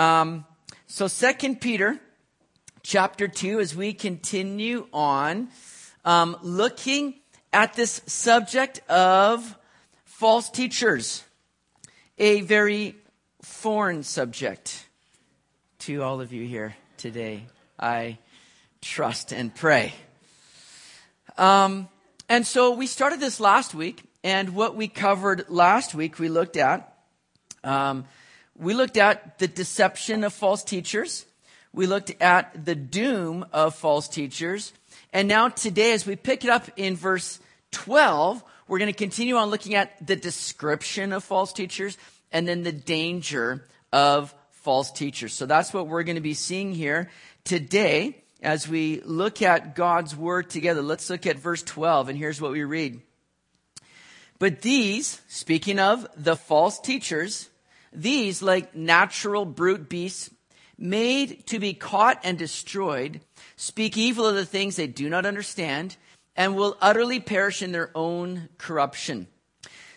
Um, so Second Peter chapter 2, as we continue on, um, looking at this subject of false teachers, a very foreign subject to all of you here today. I trust and pray. Um, and so we started this last week, and what we covered last week, we looked at, um, we looked at the deception of false teachers. We looked at the doom of false teachers. And now today, as we pick it up in verse 12, we're going to continue on looking at the description of false teachers and then the danger of false teachers. So that's what we're going to be seeing here today as we look at God's word together. Let's look at verse 12 and here's what we read. But these, speaking of the false teachers, these like natural brute beasts made to be caught and destroyed, speak evil of the things they do not understand, and will utterly perish in their own corruption.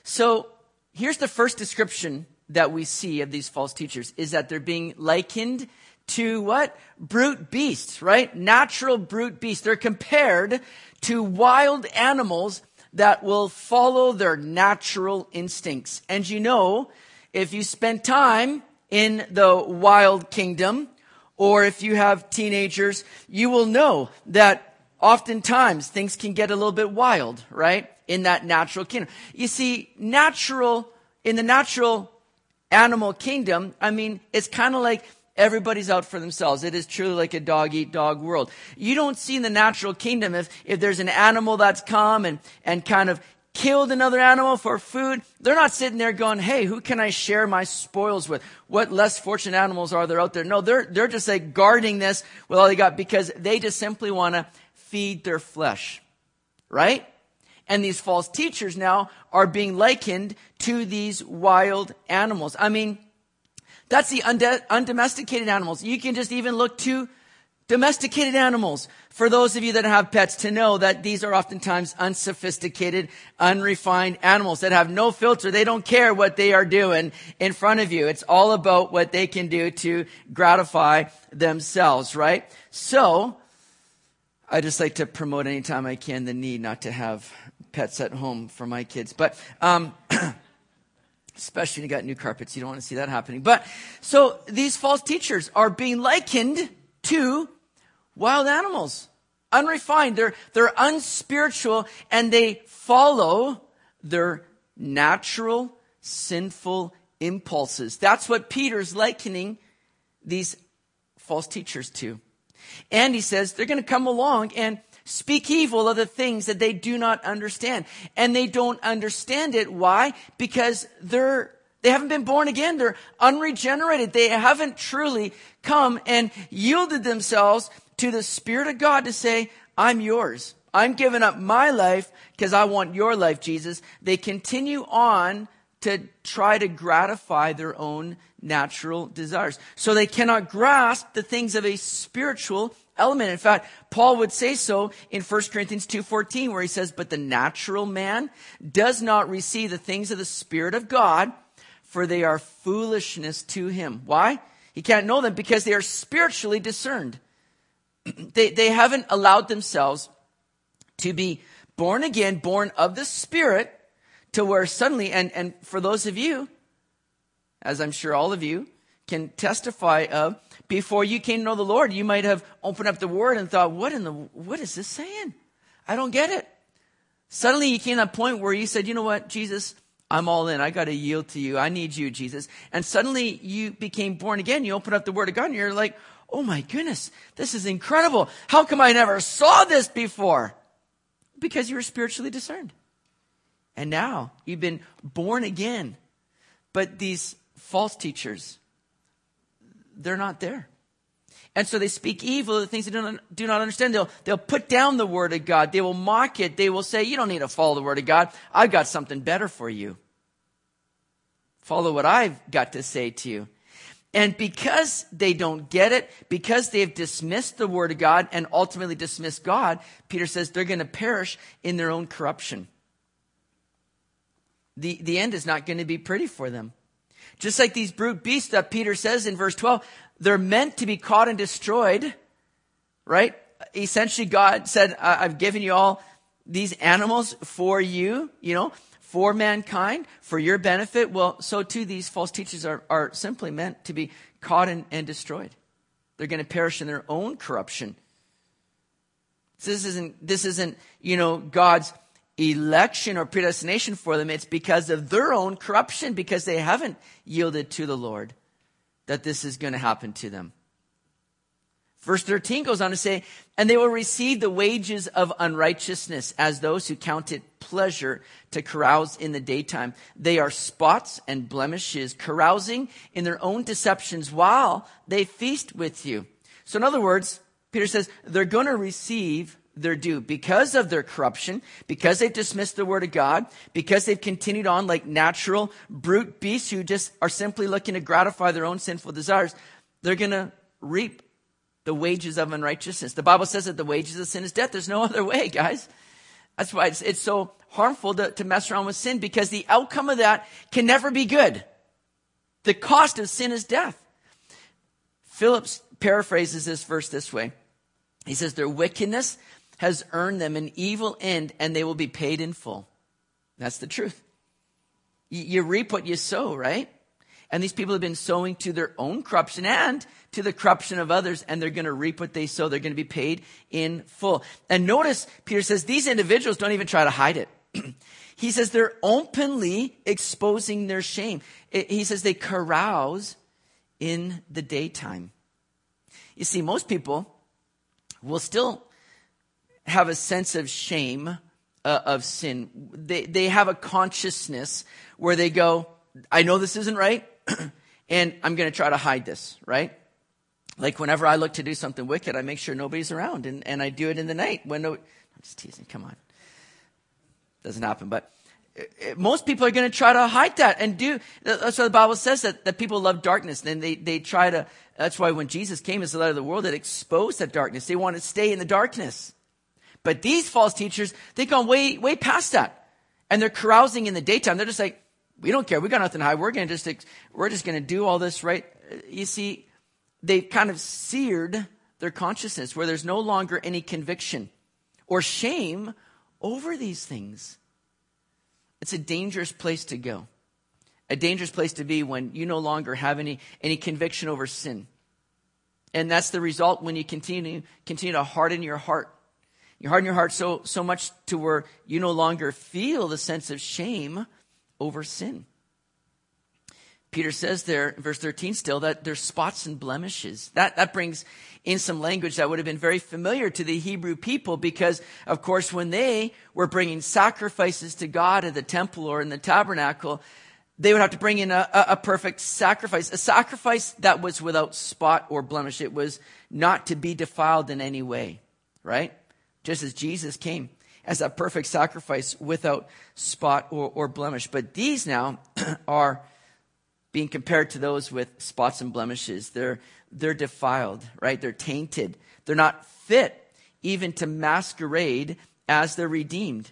So here's the first description that we see of these false teachers is that they're being likened to what? Brute beasts, right? Natural brute beasts. They're compared to wild animals that will follow their natural instincts. And you know, if you spend time in the wild kingdom, or if you have teenagers, you will know that oftentimes things can get a little bit wild, right? In that natural kingdom. You see, natural, in the natural animal kingdom, I mean, it's kind of like everybody's out for themselves. It is truly like a dog eat dog world. You don't see in the natural kingdom if, if there's an animal that's come and, and kind of killed another animal for food, they're not sitting there going, Hey, who can I share my spoils with? What less fortunate animals are there out there? No, they're, they're just like guarding this with all they got because they just simply want to feed their flesh. Right? And these false teachers now are being likened to these wild animals. I mean, that's the undomesticated animals. You can just even look to domesticated animals. For those of you that have pets to know that these are oftentimes unsophisticated, unrefined animals that have no filter. They don't care what they are doing in front of you. It's all about what they can do to gratify themselves, right? So, I just like to promote anytime I can the need not to have pets at home for my kids. But, um, especially when you got new carpets, you don't want to see that happening. But, so these false teachers are being likened to wild animals, unrefined. They're, they're unspiritual and they follow their natural sinful impulses. That's what Peter's likening these false teachers to. And he says they're going to come along and speak evil of the things that they do not understand. And they don't understand it. Why? Because they're they haven't been born again. They're unregenerated. They haven't truly come and yielded themselves to the Spirit of God to say, I'm yours. I'm giving up my life because I want your life, Jesus. They continue on to try to gratify their own natural desires. So they cannot grasp the things of a spiritual element. In fact, Paul would say so in 1 Corinthians 2.14 where he says, But the natural man does not receive the things of the Spirit of God for they are foolishness to him. Why? He can't know them because they are spiritually discerned. they, they haven't allowed themselves to be born again, born of the Spirit, to where suddenly, and, and for those of you, as I'm sure all of you can testify of, before you came to know the Lord, you might have opened up the Word and thought, what in the, what is this saying? I don't get it. Suddenly you came to that point where you said, you know what, Jesus, I'm all in. I got to yield to you. I need you, Jesus. And suddenly you became born again. You open up the word of God and you're like, oh my goodness, this is incredible. How come I never saw this before? Because you were spiritually discerned. And now you've been born again. But these false teachers, they're not there. And so they speak evil of the things they do not, understand. They'll, they'll put down the word of God. They will mock it. They will say, you don't need to follow the word of God. I've got something better for you. Follow what I've got to say to you. And because they don't get it, because they have dismissed the word of God and ultimately dismissed God, Peter says they're going to perish in their own corruption. The, the end is not going to be pretty for them. Just like these brute beasts that Peter says in verse 12, they're meant to be caught and destroyed, right? Essentially, God said, I've given you all these animals for you, you know, for mankind, for your benefit. Well, so too these false teachers are, are simply meant to be caught and, and destroyed. They're going to perish in their own corruption. This isn't, this isn't, you know, God's election or predestination for them. It's because of their own corruption, because they haven't yielded to the Lord, that this is going to happen to them. Verse 13 goes on to say, and they will receive the wages of unrighteousness as those who count it pleasure to carouse in the daytime. They are spots and blemishes, carousing in their own deceptions while they feast with you. So in other words, Peter says they're going to receive their due because of their corruption, because they've dismissed the word of God, because they've continued on like natural brute beasts who just are simply looking to gratify their own sinful desires. They're going to reap the wages of unrighteousness. The Bible says that the wages of sin is death. There's no other way, guys. That's why it's, it's so harmful to, to mess around with sin because the outcome of that can never be good. The cost of sin is death. Phillips paraphrases this verse this way. He says, Their wickedness has earned them an evil end and they will be paid in full. That's the truth. You, you reap what you sow, right? And these people have been sowing to their own corruption and to the corruption of others, and they're going to reap what they sow. They're going to be paid in full. And notice, Peter says, these individuals don't even try to hide it. he says they're openly exposing their shame. He says they carouse in the daytime. You see, most people will still have a sense of shame uh, of sin. They, they have a consciousness where they go, I know this isn't right. and I'm going to try to hide this, right? Like whenever I look to do something wicked, I make sure nobody's around and, and I do it in the night when no, I'm just teasing, come on. Doesn't happen, but uh, uh, most people are going to try to hide that and do, that's why the Bible says that, that people love darkness and they, they try to, that's why when Jesus came as the light of the world, it exposed that darkness. They want to stay in the darkness. But these false teachers, they've gone way, way past that. And they're carousing in the daytime. They're just like, we don't care. We got nothing to hide. We're going to just, we're just going to do all this, right? Uh, you see, they've kind of seared their consciousness where there's no longer any conviction or shame over these things. It's a dangerous place to go. A dangerous place to be when you no longer have any, any conviction over sin. And that's the result when you continue, continue to harden your heart. You harden your heart so, so much to where you no longer feel the sense of shame over sin. Peter says there, verse 13 still, that there's spots and blemishes. That, that brings in some language that would have been very familiar to the Hebrew people because, of course, when they were bringing sacrifices to God at the temple or in the tabernacle, they would have to bring in a, a, a perfect sacrifice, a sacrifice that was without spot or blemish. It was not to be defiled in any way, right? Just as Jesus came as a perfect sacrifice without spot or, or blemish. But these now are being compared to those with spots and blemishes. They're, they're defiled, right? They're tainted. They're not fit even to masquerade as they're redeemed.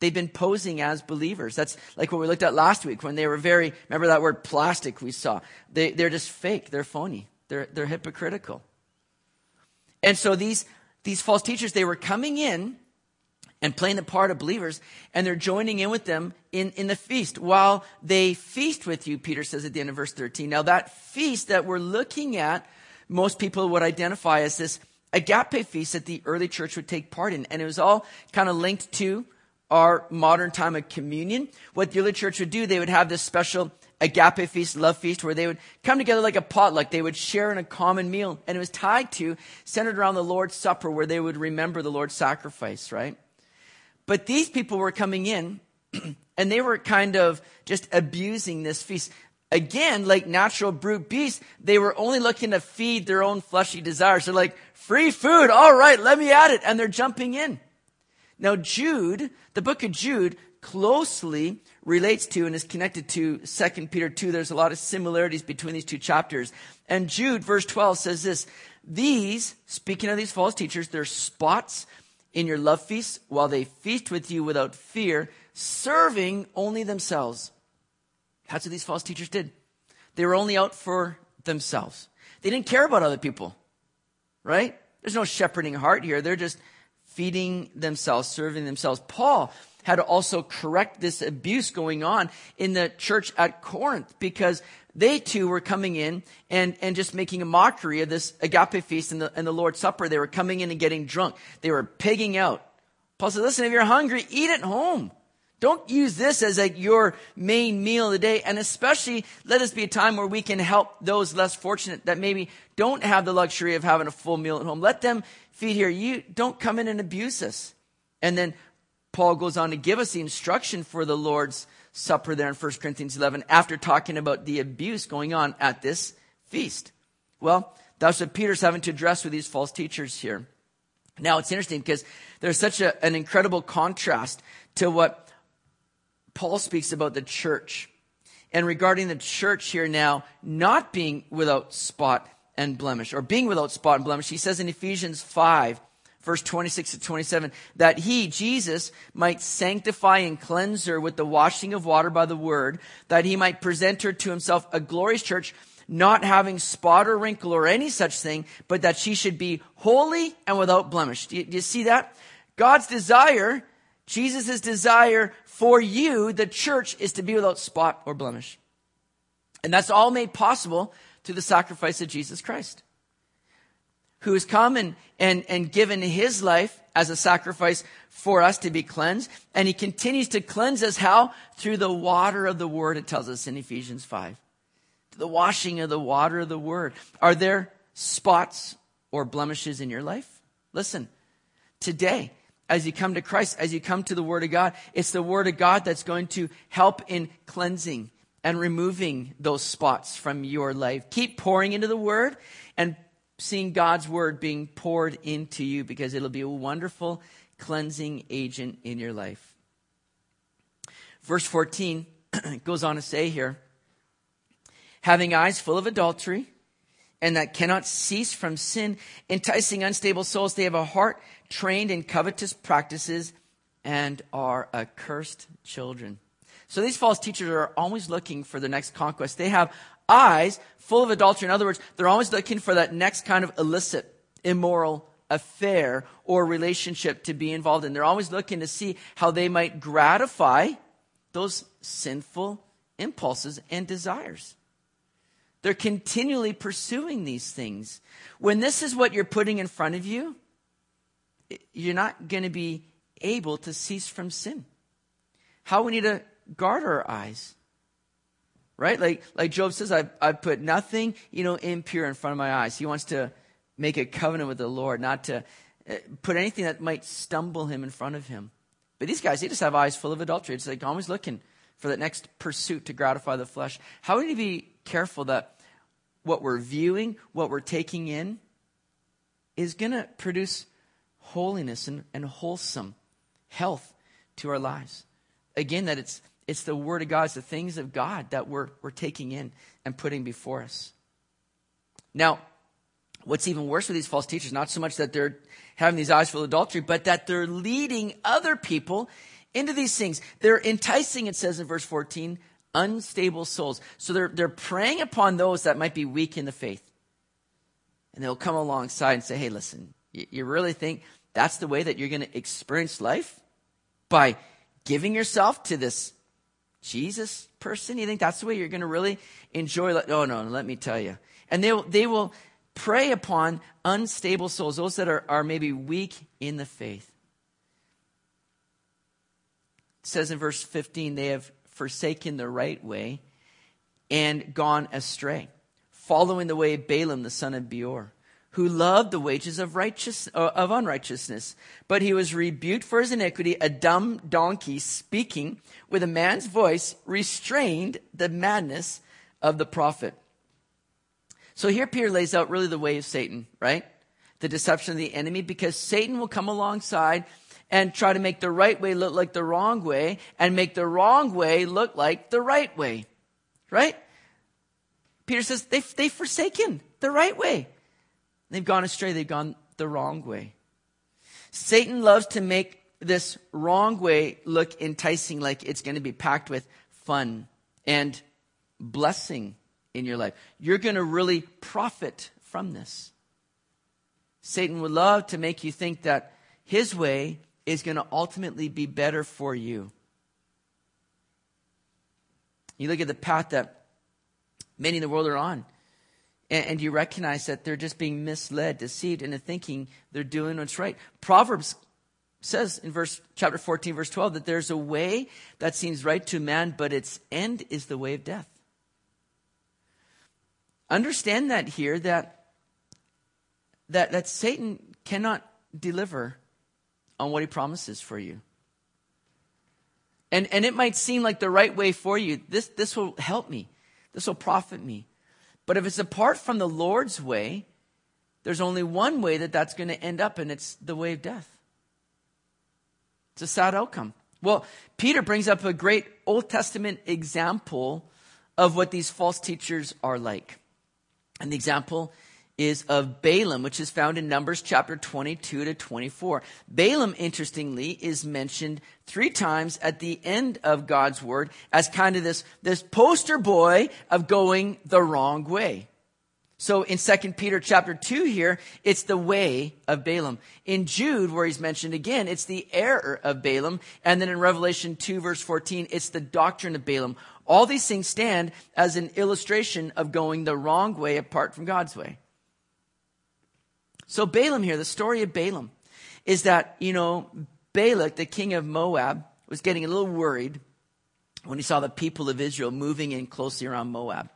They've been posing as believers. That's like what we looked at last week when they were very, remember that word plastic we saw? They, they're just fake. They're phony. They're, they're hypocritical. And so these, these false teachers, they were coming in and playing the part of believers, and they're joining in with them in, in the feast while they feast with you, Peter says at the end of verse 13. Now, that feast that we're looking at, most people would identify as this agape feast that the early church would take part in. And it was all kind of linked to our modern time of communion. What the early church would do, they would have this special agape feast, love feast, where they would come together like a potluck. They would share in a common meal. And it was tied to, centered around the Lord's Supper, where they would remember the Lord's sacrifice, right? But these people were coming in and they were kind of just abusing this feast. Again, like natural brute beasts, they were only looking to feed their own fleshy desires. They're like, free food. All right, let me at it. And they're jumping in. Now, Jude, the book of Jude closely relates to and is connected to 2 Peter 2. There's a lot of similarities between these two chapters. And Jude, verse 12 says this, these, speaking of these false teachers, they're spots in your love feasts while they feast with you without fear, serving only themselves. That's what these false teachers did. They were only out for themselves. They didn't care about other people, right? There's no shepherding heart here. They're just feeding themselves, serving themselves. Paul had to also correct this abuse going on in the church at Corinth because they too were coming in and, and just making a mockery of this agape feast and the, and the Lord's Supper. They were coming in and getting drunk. They were pigging out. Paul said, listen, if you're hungry, eat at home. Don't use this as like your main meal of the day. And especially let us be a time where we can help those less fortunate that maybe don't have the luxury of having a full meal at home. Let them feed here. You don't come in and abuse us. And then Paul goes on to give us the instruction for the Lord's Supper there in 1 Corinthians 11 after talking about the abuse going on at this feast. Well, that's what Peter's having to address with these false teachers here. Now, it's interesting because there's such a, an incredible contrast to what Paul speaks about the church. And regarding the church here now not being without spot and blemish, or being without spot and blemish, he says in Ephesians 5, verse 26 to 27, that he, Jesus, might sanctify and cleanse her with the washing of water by the word, that he might present her to himself a glorious church, not having spot or wrinkle or any such thing, but that she should be holy and without blemish. Do you, do you see that? God's desire, Jesus' desire for you, the church, is to be without spot or blemish. And that's all made possible through the sacrifice of Jesus Christ, who has come and, and, and given his life as a sacrifice for us to be cleansed. And he continues to cleanse us how? Through the water of the word, it tells us in Ephesians 5. The washing of the water of the word. Are there spots or blemishes in your life? Listen, today, as you come to Christ, as you come to the Word of God, it's the Word of God that's going to help in cleansing and removing those spots from your life. Keep pouring into the Word and seeing God's Word being poured into you because it'll be a wonderful cleansing agent in your life. Verse 14 goes on to say here, having eyes full of adultery, and that cannot cease from sin, enticing unstable souls. They have a heart trained in covetous practices and are accursed children. So these false teachers are always looking for the next conquest. They have eyes full of adultery. In other words, they're always looking for that next kind of illicit, immoral affair or relationship to be involved in. They're always looking to see how they might gratify those sinful impulses and desires. They're continually pursuing these things. When this is what you're putting in front of you, you're not going to be able to cease from sin. How we need to guard our eyes. Right? Like, like Job says, I've, I've put nothing, you know, impure in front of my eyes. He wants to make a covenant with the Lord, not to uh, put anything that might stumble him in front of him. But these guys, they just have eyes full of adultery. It's like always looking for that next pursuit to gratify the flesh. How do we be careful that what we're viewing, what we're taking in, is going to produce holiness and, and wholesome health to our lives? Again, that it's, it's the Word of God, it's the things of God that we're, we're taking in and putting before us. Now, what's even worse with these false teachers, not so much that they're having these eyes full of adultery, but that they're leading other people into these things. They're enticing, it says in verse 14, unstable souls. So they're, they're preying upon those that might be weak in the faith. And they'll come alongside and say, hey, listen, you, you really think that's the way that you're going to experience life? By giving yourself to this Jesus person? You think that's the way you're going to really enjoy life? Oh, no, let me tell you. And they, they will prey upon unstable souls, those that are, are maybe weak in the faith. It says in verse 15, they have forsaken the right way and gone astray, following the way of Balaam the son of Beor, who loved the wages of righteous uh, of unrighteousness, but he was rebuked for his iniquity. A dumb donkey speaking with a man's voice restrained the madness of the prophet. So here Peter lays out really the way of Satan, right? The deception of the enemy, because Satan will come alongside and try to make the right way look like the wrong way and make the wrong way look like the right way. Right? Peter says they've, they've forsaken the right way. They've gone astray. They've gone the wrong way. Satan loves to make this wrong way look enticing, like it's going to be packed with fun and blessing in your life. You're going to really profit from this. Satan would love to make you think that his way is going to ultimately be better for you. You look at the path that many in the world are on, and, you recognize that they're just being misled, deceived into thinking they're doing what's right. Proverbs says in verse chapter 14 verse 12 that there's a way that seems right to man but its end is the way of death. Understand that here that that that satan cannot deliver on what he promises for you. And and it might seem like the right way for you. This this will help me. This will profit me but if it's apart from the lord's way there's only one way that that's going to end up and it's the way of death it's a sad outcome. Well, Peter brings up a great Old Testament example of what these false teachers are like. And the example is of Balaam, which is found in Numbers chapter 22 to 24. Balaam, interestingly, is mentioned three times at the end of God's word as kind of this, this poster boy of going the wrong way. So in 2 Peter chapter 2 here, it's the way of Balaam. In Jude, where he's mentioned again, it's the error of Balaam. And then in Revelation 2 verse 14, it's the doctrine of Balaam. All these things stand as an illustration of going the wrong way apart from God's way. So Balaam here, the story of Balaam is that, you know, Balak, the king of Moab, was getting a little worried when he saw the people of Israel moving in closely around Moab.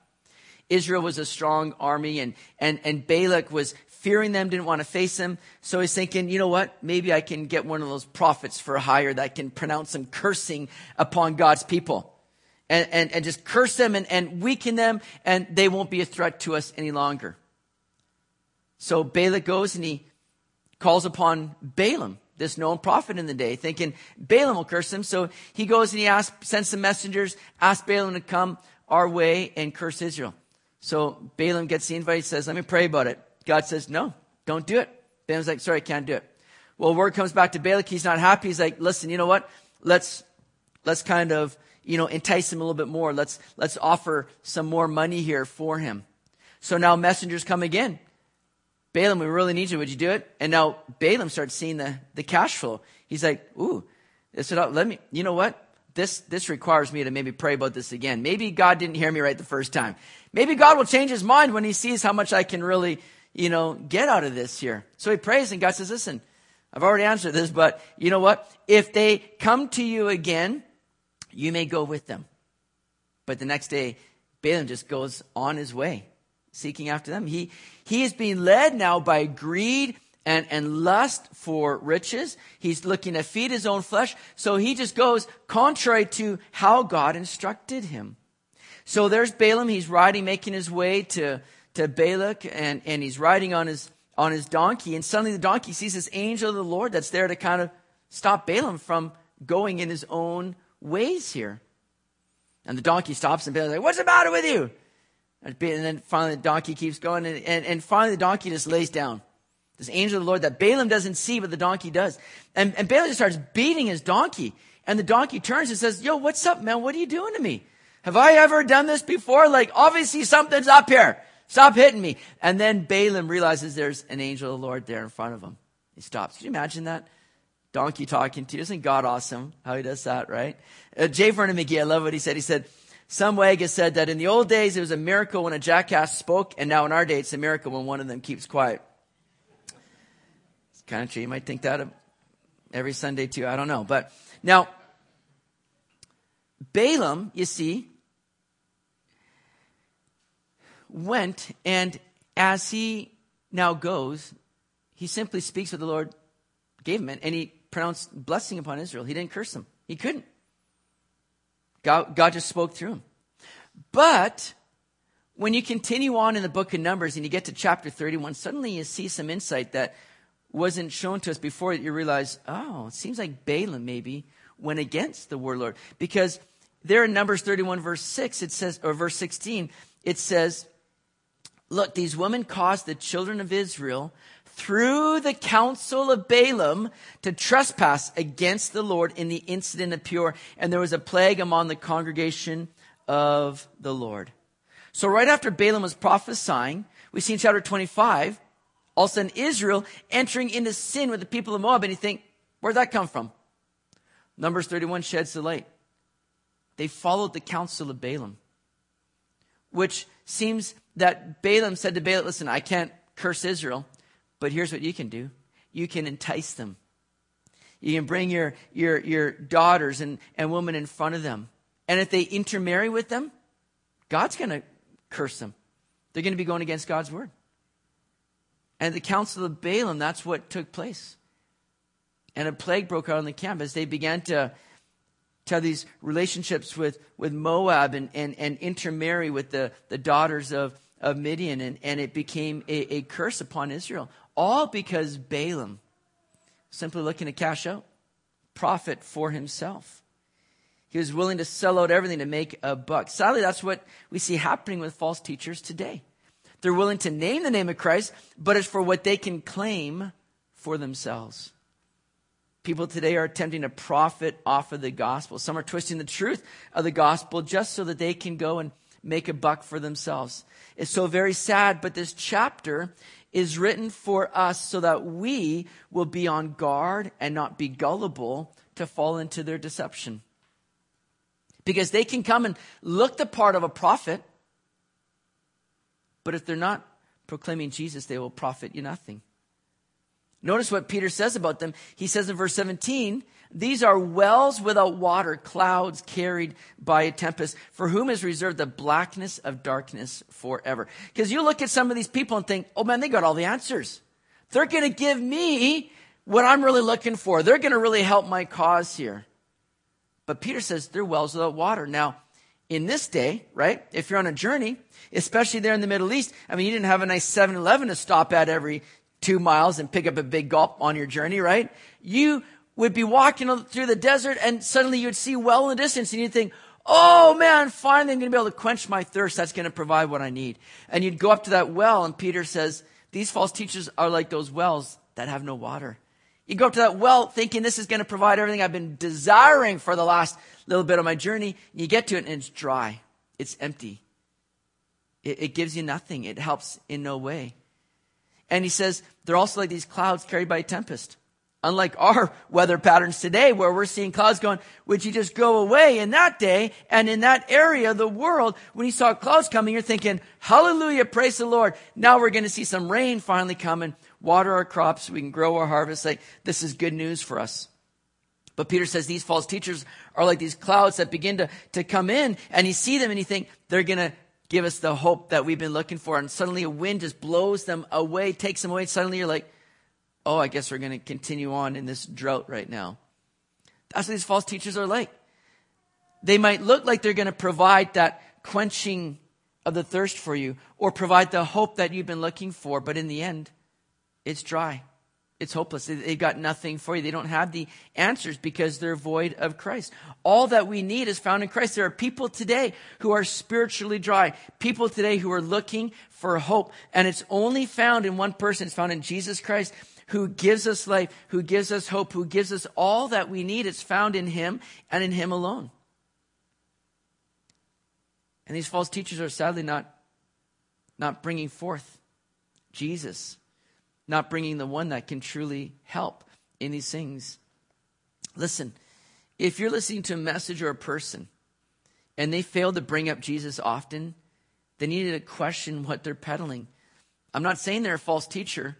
Israel was a strong army and, and, and Balak was fearing them, didn't want to face them. So he's thinking, you know what? Maybe I can get one of those prophets for hire that can pronounce some cursing upon God's people. And, and, and just curse them and, and weaken them, and they won't be a threat to us any longer. So Balak goes and he calls upon Balaam, this known prophet in the day, thinking Balaam will curse him. So he goes and he asks, sends some messengers, asks Balaam to come our way and curse Israel. So Balaam gets the invite, says, let me pray about it. God says, no, don't do it. Balaam's like, sorry, I can't do it. Well, word comes back to Balak. He's not happy. He's like, listen, you know what? Let's, let's kind of, you know, entice him a little bit more. Let's, let's offer some more money here for him. So now messengers come again. Balaam, we really need you. Would you do it? And now Balaam starts seeing the, the cash flow. He's like, ooh, this would, let me, you know what? This, this requires me to maybe pray about this again. Maybe God didn't hear me right the first time. Maybe God will change his mind when he sees how much I can really, you know, get out of this here. So he prays and God says, listen, I've already answered this, but you know what? If they come to you again, you may go with them. But the next day, Balaam just goes on his way, seeking after them. He, he is being led now by greed and, and lust for riches. He's looking to feed his own flesh. So he just goes contrary to how God instructed him. So there's Balaam. He's riding, making his way to, to Balak, and, and he's riding on his, on his donkey. And suddenly the donkey sees this angel of the Lord that's there to kind of stop Balaam from going in his own ways here. And the donkey stops, and Balaam's like, What's the matter with you? And then finally the donkey keeps going, and, and, and finally the donkey just lays down. This angel of the Lord that Balaam doesn't see, but the donkey does. And, and Balaam just starts beating his donkey. And the donkey turns and says, Yo, what's up, man? What are you doing to me? Have I ever done this before? Like, obviously something's up here. Stop hitting me. And then Balaam realizes there's an angel of the Lord there in front of him. He stops. Can you imagine that? Donkey talking to you. Isn't God awesome how he does that, right? Uh, J. Vernon McGee, I love what he said. He said, some wag has said that in the old days it was a miracle when a jackass spoke, and now in our day it's a miracle when one of them keeps quiet. It's kind of true. You might think that every Sunday too. I don't know. But now, Balaam, you see, went, and as he now goes, he simply speaks what the Lord gave him, and he pronounced blessing upon Israel. He didn't curse them. He couldn't. God, God just spoke through him. But when you continue on in the book of Numbers and you get to chapter 31, suddenly you see some insight that wasn't shown to us before that you realize, oh, it seems like Balaam maybe went against the warlord. Because there in Numbers 31 verse 6, it says, or verse 16, it says, Look, these women caused the children of Israel through the counsel of Balaam to trespass against the Lord in the incident of Peor, and there was a plague among the congregation of the Lord. So right after Balaam was prophesying, we see in chapter 25, all of a sudden Israel entering into sin with the people of Moab. And you think, where'd that come from? Numbers 31 sheds the light. They followed the counsel of Balaam, which seems that Balaam said to Balak, listen, I can't curse Israel, but here's what you can do. You can entice them. You can bring your, your, your daughters and, and women in front of them. And if they intermarry with them, God's going to curse them. They're going to be going against God's word. And the counsel of Balaam, that's what took place. And a plague broke out on the camp as they began to, to have these relationships with, with Moab and, and, and intermarry with the, the daughters of, of Midian. And, and it became a, a curse upon Israel. All because Balaam, simply looking to cash out, profit for himself. He was willing to sell out everything to make a buck. Sadly, that's what we see happening with false teachers today. They're willing to name the name of Christ, but it's for what they can claim for themselves. People today are attempting to profit off of the gospel. Some are twisting the truth of the gospel just so that they can go and make a buck for themselves. It's so very sad, but this chapter is written for us so that we will be on guard and not be gullible to fall into their deception. Because they can come and look the part of a prophet, but if they're not proclaiming Jesus, they will profit you nothing. Notice what Peter says about them. He says in verse 17, these are wells without water, clouds carried by a tempest, for whom is reserved the blackness of darkness forever. Because you look at some of these people and think, oh man, they got all the answers. They're going to give me what I'm really looking for. They're going to really help my cause here. But Peter says they're wells without water. Now, in this day, right, if you're on a journey, especially there in the Middle East, I mean, you didn't have a nice 7 Eleven to stop at every two miles and pick up a big gulp on your journey, right? You would be walking through the desert and suddenly you'd see well in the distance and you'd think, Oh man, finally I'm going to be able to quench my thirst. That's going to provide what I need. And you'd go up to that well and Peter says, these false teachers are like those wells that have no water. You go up to that well thinking this is going to provide everything I've been desiring for the last little bit of my journey. You get to it and it's dry. It's empty. It, it gives you nothing. It helps in no way. And he says they're also like these clouds carried by a tempest. Unlike our weather patterns today, where we're seeing clouds going, would you just go away in that day and in that area of the world? When you saw clouds coming, you're thinking, hallelujah, praise the Lord. Now we're going to see some rain finally coming water our crops, we can grow our harvest. Like, this is good news for us. But Peter says these false teachers are like these clouds that begin to, to come in, and you see them and you think they're going to give us the hope that we've been looking for. And suddenly a wind just blows them away, takes them away. Suddenly you're like, oh, I guess we're going to continue on in this drought right now. That's what these false teachers are like. They might look like they're going to provide that quenching of the thirst for you or provide the hope that you've been looking for, but in the end, it's dry. It's hopeless. They've got nothing for you. They don't have the answers because they're void of Christ. All that we need is found in Christ. There are people today who are spiritually dry. People today who are looking for hope. And it's only found in one person. It's found in Jesus Christ who gives us life, who gives us hope, who gives us all that we need. It's found in Him and in Him alone. And these false teachers are sadly not, not bringing forth Jesus not bringing the one that can truly help in these things. Listen, if you're listening to a message or a person and they fail to bring up Jesus often, they need to question what they're peddling. I'm not saying they're a false teacher,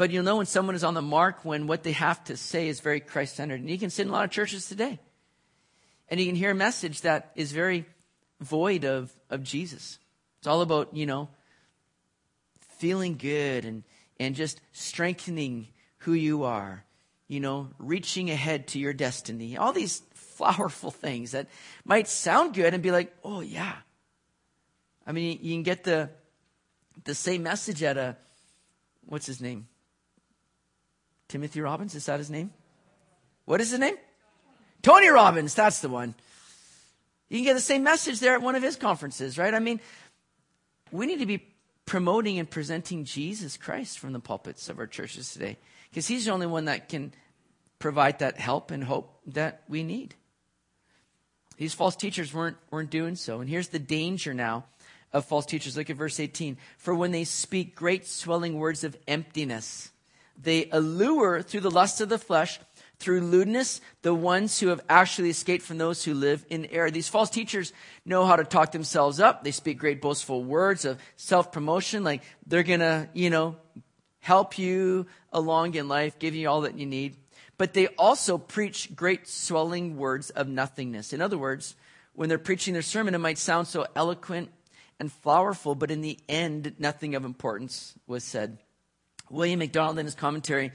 but you'll know when someone is on the mark when what they have to say is very Christ centered. And you can sit in a lot of churches today and you can hear a message that is very void of, of Jesus. It's all about, you know, feeling good and and just strengthening who you are, you know, reaching ahead to your destiny. All these flowerful things that might sound good and be like, oh, yeah. I mean, you can get the, the same message at a, what's his name? Timothy Robbins, is that his name? What is his name? Tony Robbins, that's the one. You can get the same message there at one of his conferences, right? I mean, we need to be promoting and presenting Jesus Christ from the pulpits of our churches today. Because he's the only one that can provide that help and hope that we need. These false teachers weren't, weren't doing so. And here's the danger now of false teachers. Look at verse 18. For when they speak great swelling words of emptiness, they allure through the lust of the flesh, through lewdness, the ones who have actually escaped from those who live in error. These false teachers know how to talk themselves up. They speak great boastful words of self promotion, like they're gonna, you know, help you along in life, give you all that you need. But they also preach great swelling words of nothingness. In other words, when they're preaching their sermon, it might sound so eloquent and flowerful, but in the end, nothing of importance was said. William MacDonald, in his commentary,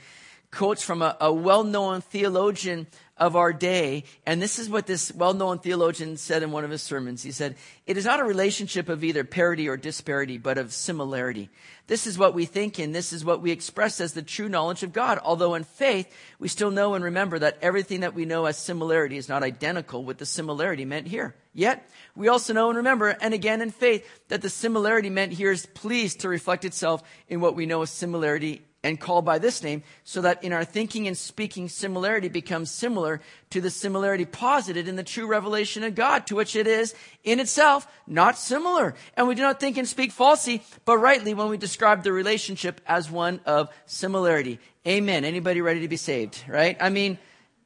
quotes from a, a well known theologian of our day. And this is what this well known theologian said in one of his sermons. He said, It is not a relationship of either parity or disparity, but of similarity. This is what we think and this is what we express as the true knowledge of God. Although in faith, we still know and remember that everything that we know as similarity is not identical with the similarity meant here. Yet, we also know and remember, and again in faith, that the similarity meant here is pleased to reflect itself in what we know as similarity and called by this name, so that in our thinking and speaking, similarity becomes similar to the similarity posited in the true revelation of God, to which it is in itself not similar. And we do not think and speak falsely, but rightly when we describe the relationship as one of similarity. Amen. Anybody ready to be saved, right? I mean,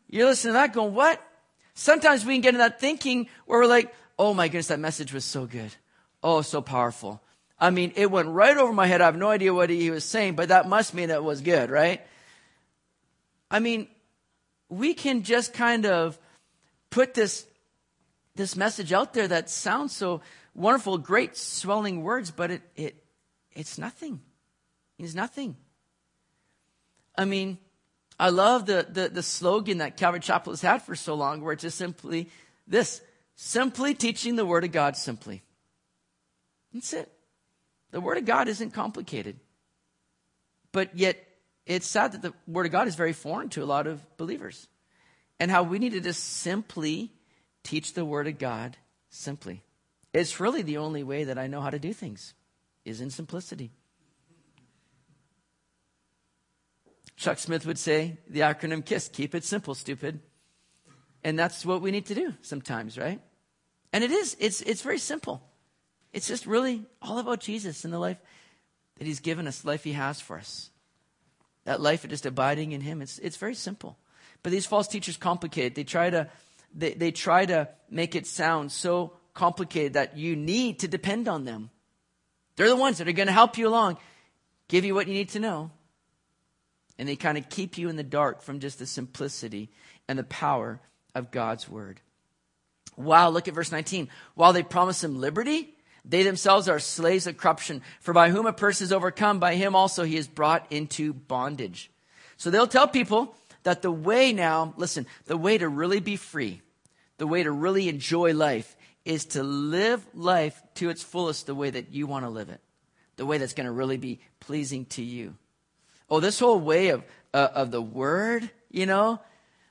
you're listening to that going, what? Sometimes we can get in that thinking where we're like, oh my goodness, that message was so good. Oh, so powerful. I mean, it went right over my head. I have no idea what he was saying, but that must mean it was good, right? I mean, we can just kind of put this, this message out there that sounds so wonderful, great swelling words, but it, it, it's nothing. It's nothing. I mean, I love the, the, the slogan that Calvary Chapel has had for so long, where it's just simply this simply teaching the Word of God simply. That's it. The Word of God isn't complicated. But yet, it's sad that the Word of God is very foreign to a lot of believers. And how we need to just simply teach the Word of God simply. It's really the only way that I know how to do things, is in simplicity. Chuck Smith would say the acronym KISS keep it simple, stupid. And that's what we need to do sometimes, right? And it is, it's, it's very simple. It's just really all about Jesus and the life that He's given us, life He has for us. That life of just abiding in Him. It's, it's very simple. But these false teachers complicate it. They try to, they, they try to make it sound so complicated that you need to depend on them. They're the ones that are going to help you along, give you what you need to know. And they kind of keep you in the dark from just the simplicity and the power of God's word. Wow, look at verse 19. While they promise him liberty, they themselves are slaves of corruption, for by whom a person is overcome, by him also he is brought into bondage. So they'll tell people that the way now, listen, the way to really be free, the way to really enjoy life is to live life to its fullest the way that you want to live it, the way that's going to really be pleasing to you. Oh, this whole way of, uh, of the word, you know,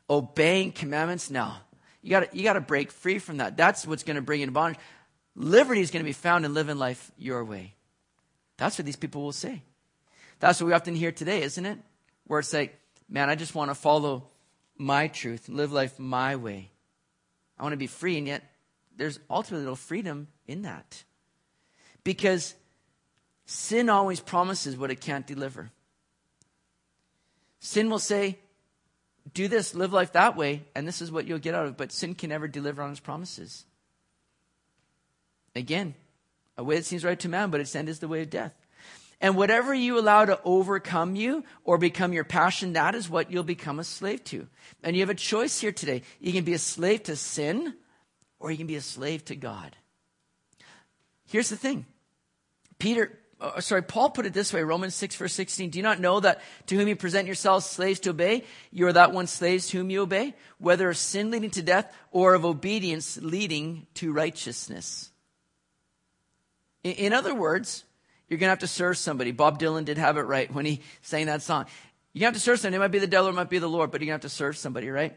obeying commandments, no. You gotta, you gotta break free from that. That's what's going to bring you into bondage. Liberty is going to be found in living life your way. That's what these people will say. That's what we often hear today, isn't it? Where it's like, man, I just want to follow my truth, live life my way. I want to be free, and yet there's ultimately little freedom in that. Because sin always promises what it can't deliver. Sin will say, do this, live life that way, and this is what you'll get out of it. But sin can never deliver on its promises. Again, a way that seems right to man, but its end is the way of death. And whatever you allow to overcome you or become your passion, that is what you'll become a slave to. And you have a choice here today. You can be a slave to sin or you can be a slave to God. Here's the thing. Peter, uh, sorry, Paul put it this way, Romans 6 verse 16. Do you not know that to whom you present yourselves slaves to obey, you are that one slaves whom you obey, whether of sin leading to death or of obedience leading to righteousness? In other words, you're going to have to serve somebody. Bob Dylan did have it right when he sang that song. You have to serve somebody. It might be the devil, or it might be the Lord, but to have to serve somebody, right?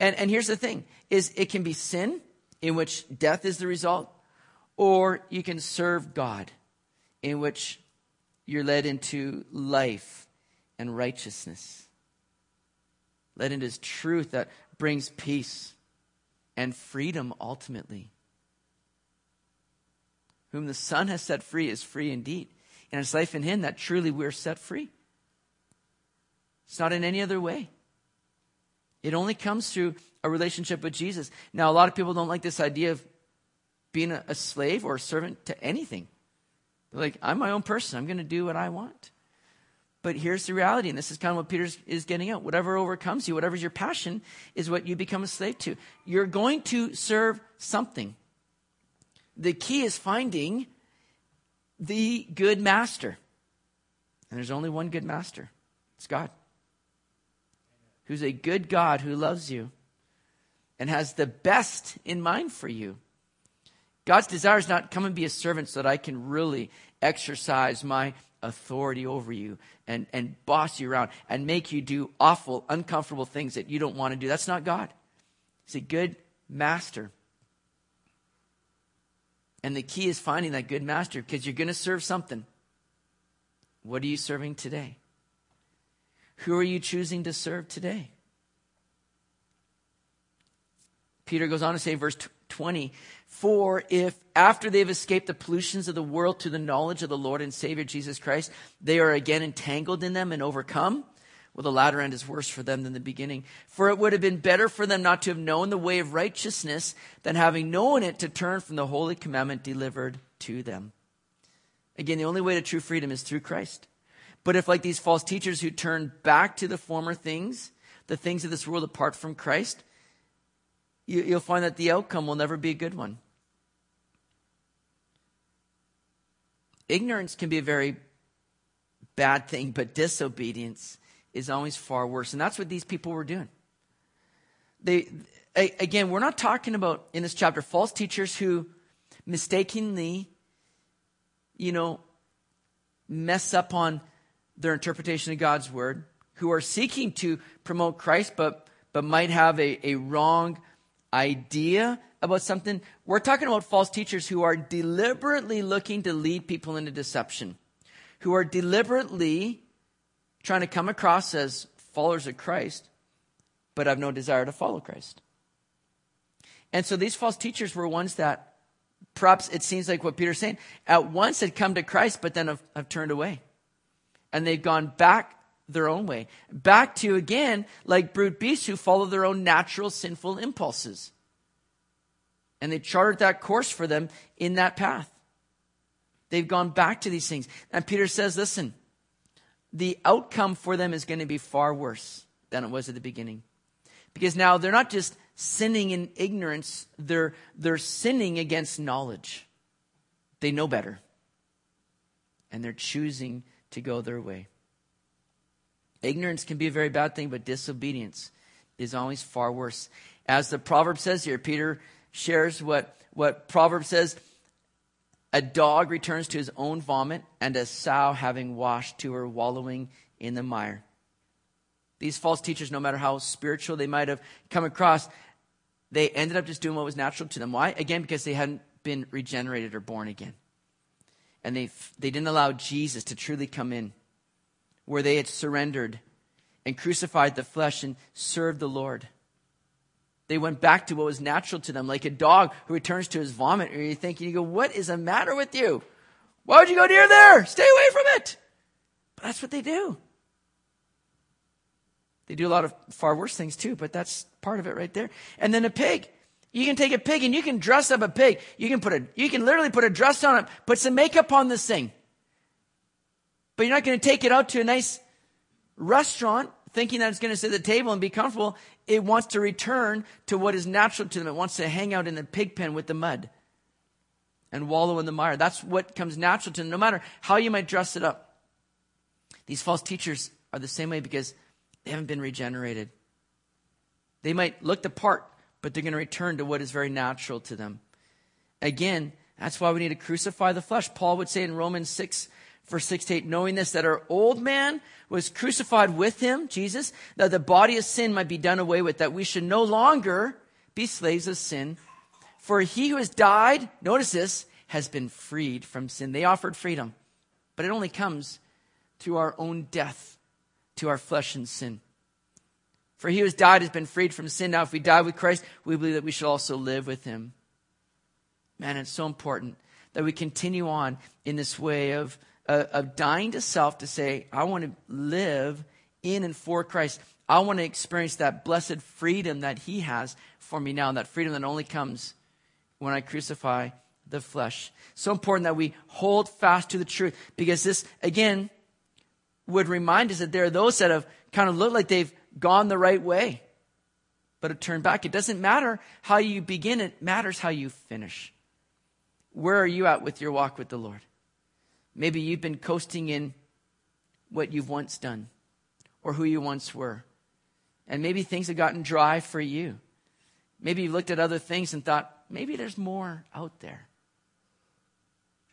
And, and here's the thing, is it can be sin, in which death is the result, or you can serve God, in which you're led into life and righteousness. Led into his truth that brings peace and freedom ultimately. Whom the Son has set free is free indeed. And it's life in Him that truly we're set free. It's not in any other way. It only comes through a relationship with Jesus. Now, a lot of people don't like this idea of being a, slave or a servant to anything. They're like, I'm my own person. I'm going to do what I want. But here's the reality, and this is kind of what Peter is getting at. Whatever overcomes you, whatever's your passion, is what you become a slave to. You're going to serve something. The key is finding the good master. And there's only one good master it's God, who's a good God who loves you and has the best in mind for you. God's desire is not come and be a servant so that I can really exercise my authority over you and, and boss you around and make you do awful, uncomfortable things that you don't want to do. That's not God. He's a good master. And the key is finding that good master because you're going to serve something. What are you serving today? Who are you choosing to serve today? Peter goes on to say, verse 20, for if after they've escaped the pollutions of the world to the knowledge of the Lord and Savior Jesus Christ, they are again entangled in them and overcome, well, the latter end is worse for them than the beginning. For it would have been better for them not to have known the way of righteousness than having known it to turn from the holy commandment delivered to them. Again, the only way to true freedom is through Christ. But if, like these false teachers who turn back to the former things, the things of this world apart from Christ, you, will find that the outcome will never be a good one. Ignorance can be a very bad thing, but disobedience is always far worse. And that's what these people were doing. They, again, we're not talking about in this chapter false teachers who mistakenly, you know, mess up on their interpretation of God's word, who are seeking to promote Christ, but, but might have a, a wrong idea about something. We're talking about false teachers who are deliberately looking to lead people into deception, who are deliberately trying to come across as followers of Christ, but have no desire to follow Christ. And so these false teachers were ones that perhaps it seems like what Peter's saying, at once had come to Christ, but then have, have turned away. And they've gone back their own way. Back to, again, like brute beasts who follow their own natural sinful impulses. And they charted that course for them in that path. They've gone back to these things. And Peter says, listen, the outcome for them is going to be far worse than it was at the beginning. Because now they're not just sinning in ignorance, they're, they're sinning against knowledge. They know better. And they're choosing to go their way. Ignorance can be a very bad thing, but disobedience is always far worse. As the proverb says here, Peter shares what, what proverb says a dog returns to his own vomit, and a sow having washed to her wallowing in the mire. These false teachers, no matter how spiritual they might have come across, they ended up just doing what was natural to them. Why? Again, because they hadn't been regenerated or born again. And they, they didn't allow Jesus to truly come in, where they had surrendered and crucified the flesh and served the Lord. They went back to what was natural to them, like a dog who returns to his vomit. And you think, you go, what is the matter with you? Why would you go near there? Stay away from it. But that's what they do. They do a lot of far worse things too, but that's part of it right there. And then a pig. You can take a pig and you can dress up a pig. You can put a, you can literally put a dress on it, put some makeup on this thing. But you're not going to take it out to a nice restaurant thinking that it's going to sit at the table and be comfortable, it wants to return to what is natural to them. It wants to hang out in the pig pen with the mud and wallow in the mire. That's what comes natural to them, no matter how you might dress it up. These false teachers are the same way because they haven't been regenerated. They might look the part, but they're going to return to what is very natural to them. Again, that's why we need to crucify the flesh. Paul would say in Romans 6, verse 6 to 8, knowing this, that our old man was crucified with him, Jesus, that the body of sin might be done away with, that we should no longer be slaves of sin. For he who has died, notice this, has been freed from sin. They offered freedom, but it only comes through our own death to our flesh and sin. For he who has died has been freed from sin. Now, if we die with Christ, we believe that we shall also live with him. Man, it's so important that we continue on in this way of, of dying to self to say, I want to live in and for Christ. I want to experience that blessed freedom that He has for me now, and that freedom that only comes when I crucify the flesh. So important that we hold fast to the truth because this, again, would remind us that there are those that have kind of looked like they've gone the right way, but have turned back. It doesn't matter how you begin, it matters how you finish. Where are you at with your walk with the Lord? Maybe you've been coasting in what you've once done or who you once were. And maybe things have gotten dry for you. Maybe you've looked at other things and thought, maybe there's more out there.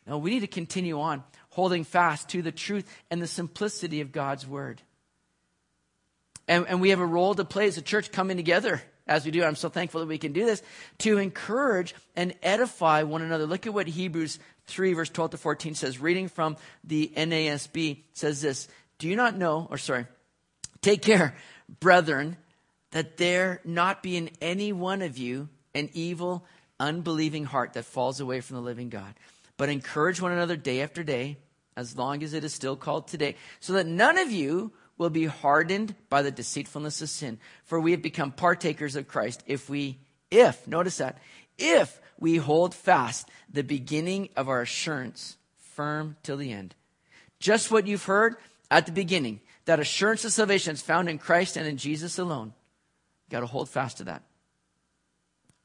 No, we need to continue on holding fast to the truth and the simplicity of God's word. And, and we have a role to play as a church coming together as we do. I'm so thankful that we can do this to encourage and edify one another. Look at what Hebrews 3 verse 12 to 14 says, reading from the NASB says this, do you not know, or sorry, take care, brethren, that there not be in any one of you an evil, unbelieving heart that falls away from the living God, but encourage one another day after day, as long as it is still called today, so that none of you will be hardened by the deceitfulness of sin. For we have become partakers of Christ if we, if, notice that, if we hold fast the beginning of our assurance firm till the end. Just what you've heard at the beginning, that assurance of salvation is found in Christ and in Jesus alone. You got to hold fast to that.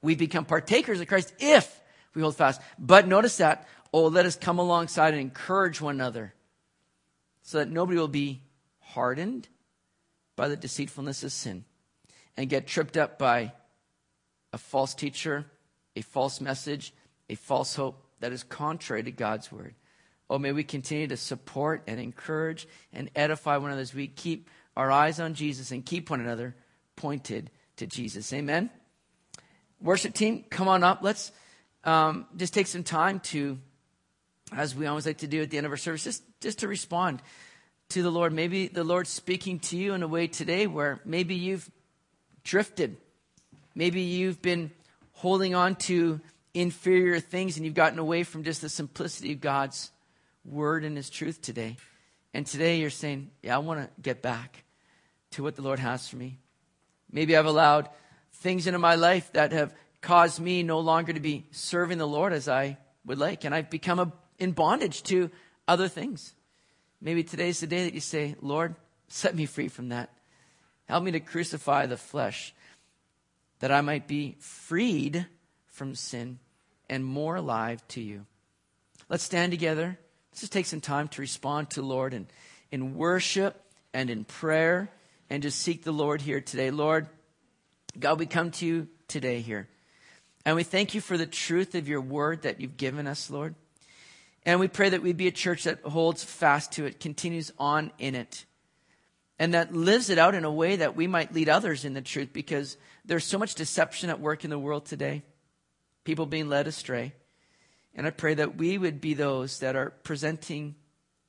We become partakers of Christ if we hold fast. But notice that, oh, let us come alongside and encourage one another so that nobody will be hardened by the deceitfulness of sin and get tripped up by a false teacher, a false message, a false hope that is contrary to God's word. Oh, may we continue to support and encourage and edify one another as we keep our eyes on Jesus and keep one another pointed to Jesus. Amen. Worship team, come on up. Let's um, just take some time to, as we always like to do at the end of our service, just, just to respond to the Lord. Maybe the Lord's speaking to you in a way today where maybe you've drifted. Maybe you've been holding on to inferior things and you've gotten away from just the simplicity of God's word and his truth today. And today you're saying, Yeah, I want to get back to what the Lord has for me. Maybe I've allowed things into my life that have caused me no longer to be serving the Lord as I would like. And I've become a, in bondage to other things. Maybe today's the day that you say, Lord, set me free from that. Help me to crucify the flesh that I might be freed from sin and more alive to you. Let's stand together. Let's just take some time to respond to Lord and in worship and in prayer and just seek the Lord here today. Lord, God, we come to you today here. And we thank you for the truth of your word that you've given us, Lord. And we pray that we be a church that holds fast to it, continues on in it, and that lives it out in a way that we might lead others in the truth because there's so much deception at work in the world today, people being led astray. And I pray that we would be those that are presenting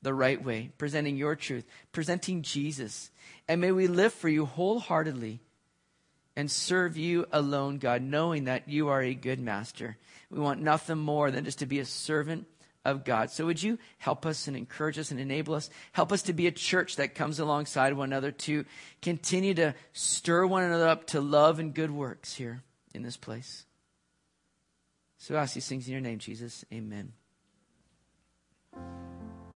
the right way, presenting your truth, presenting Jesus. And may we live for you wholeheartedly and serve you alone, God, knowing that you are a good master. We want nothing more than just to be a servant of God. So would you help us and encourage us and enable us? Help us to be a church that comes alongside one another to continue to stir one another up to love and good works here in this place. So I ask these things in your name, Jesus. Amen.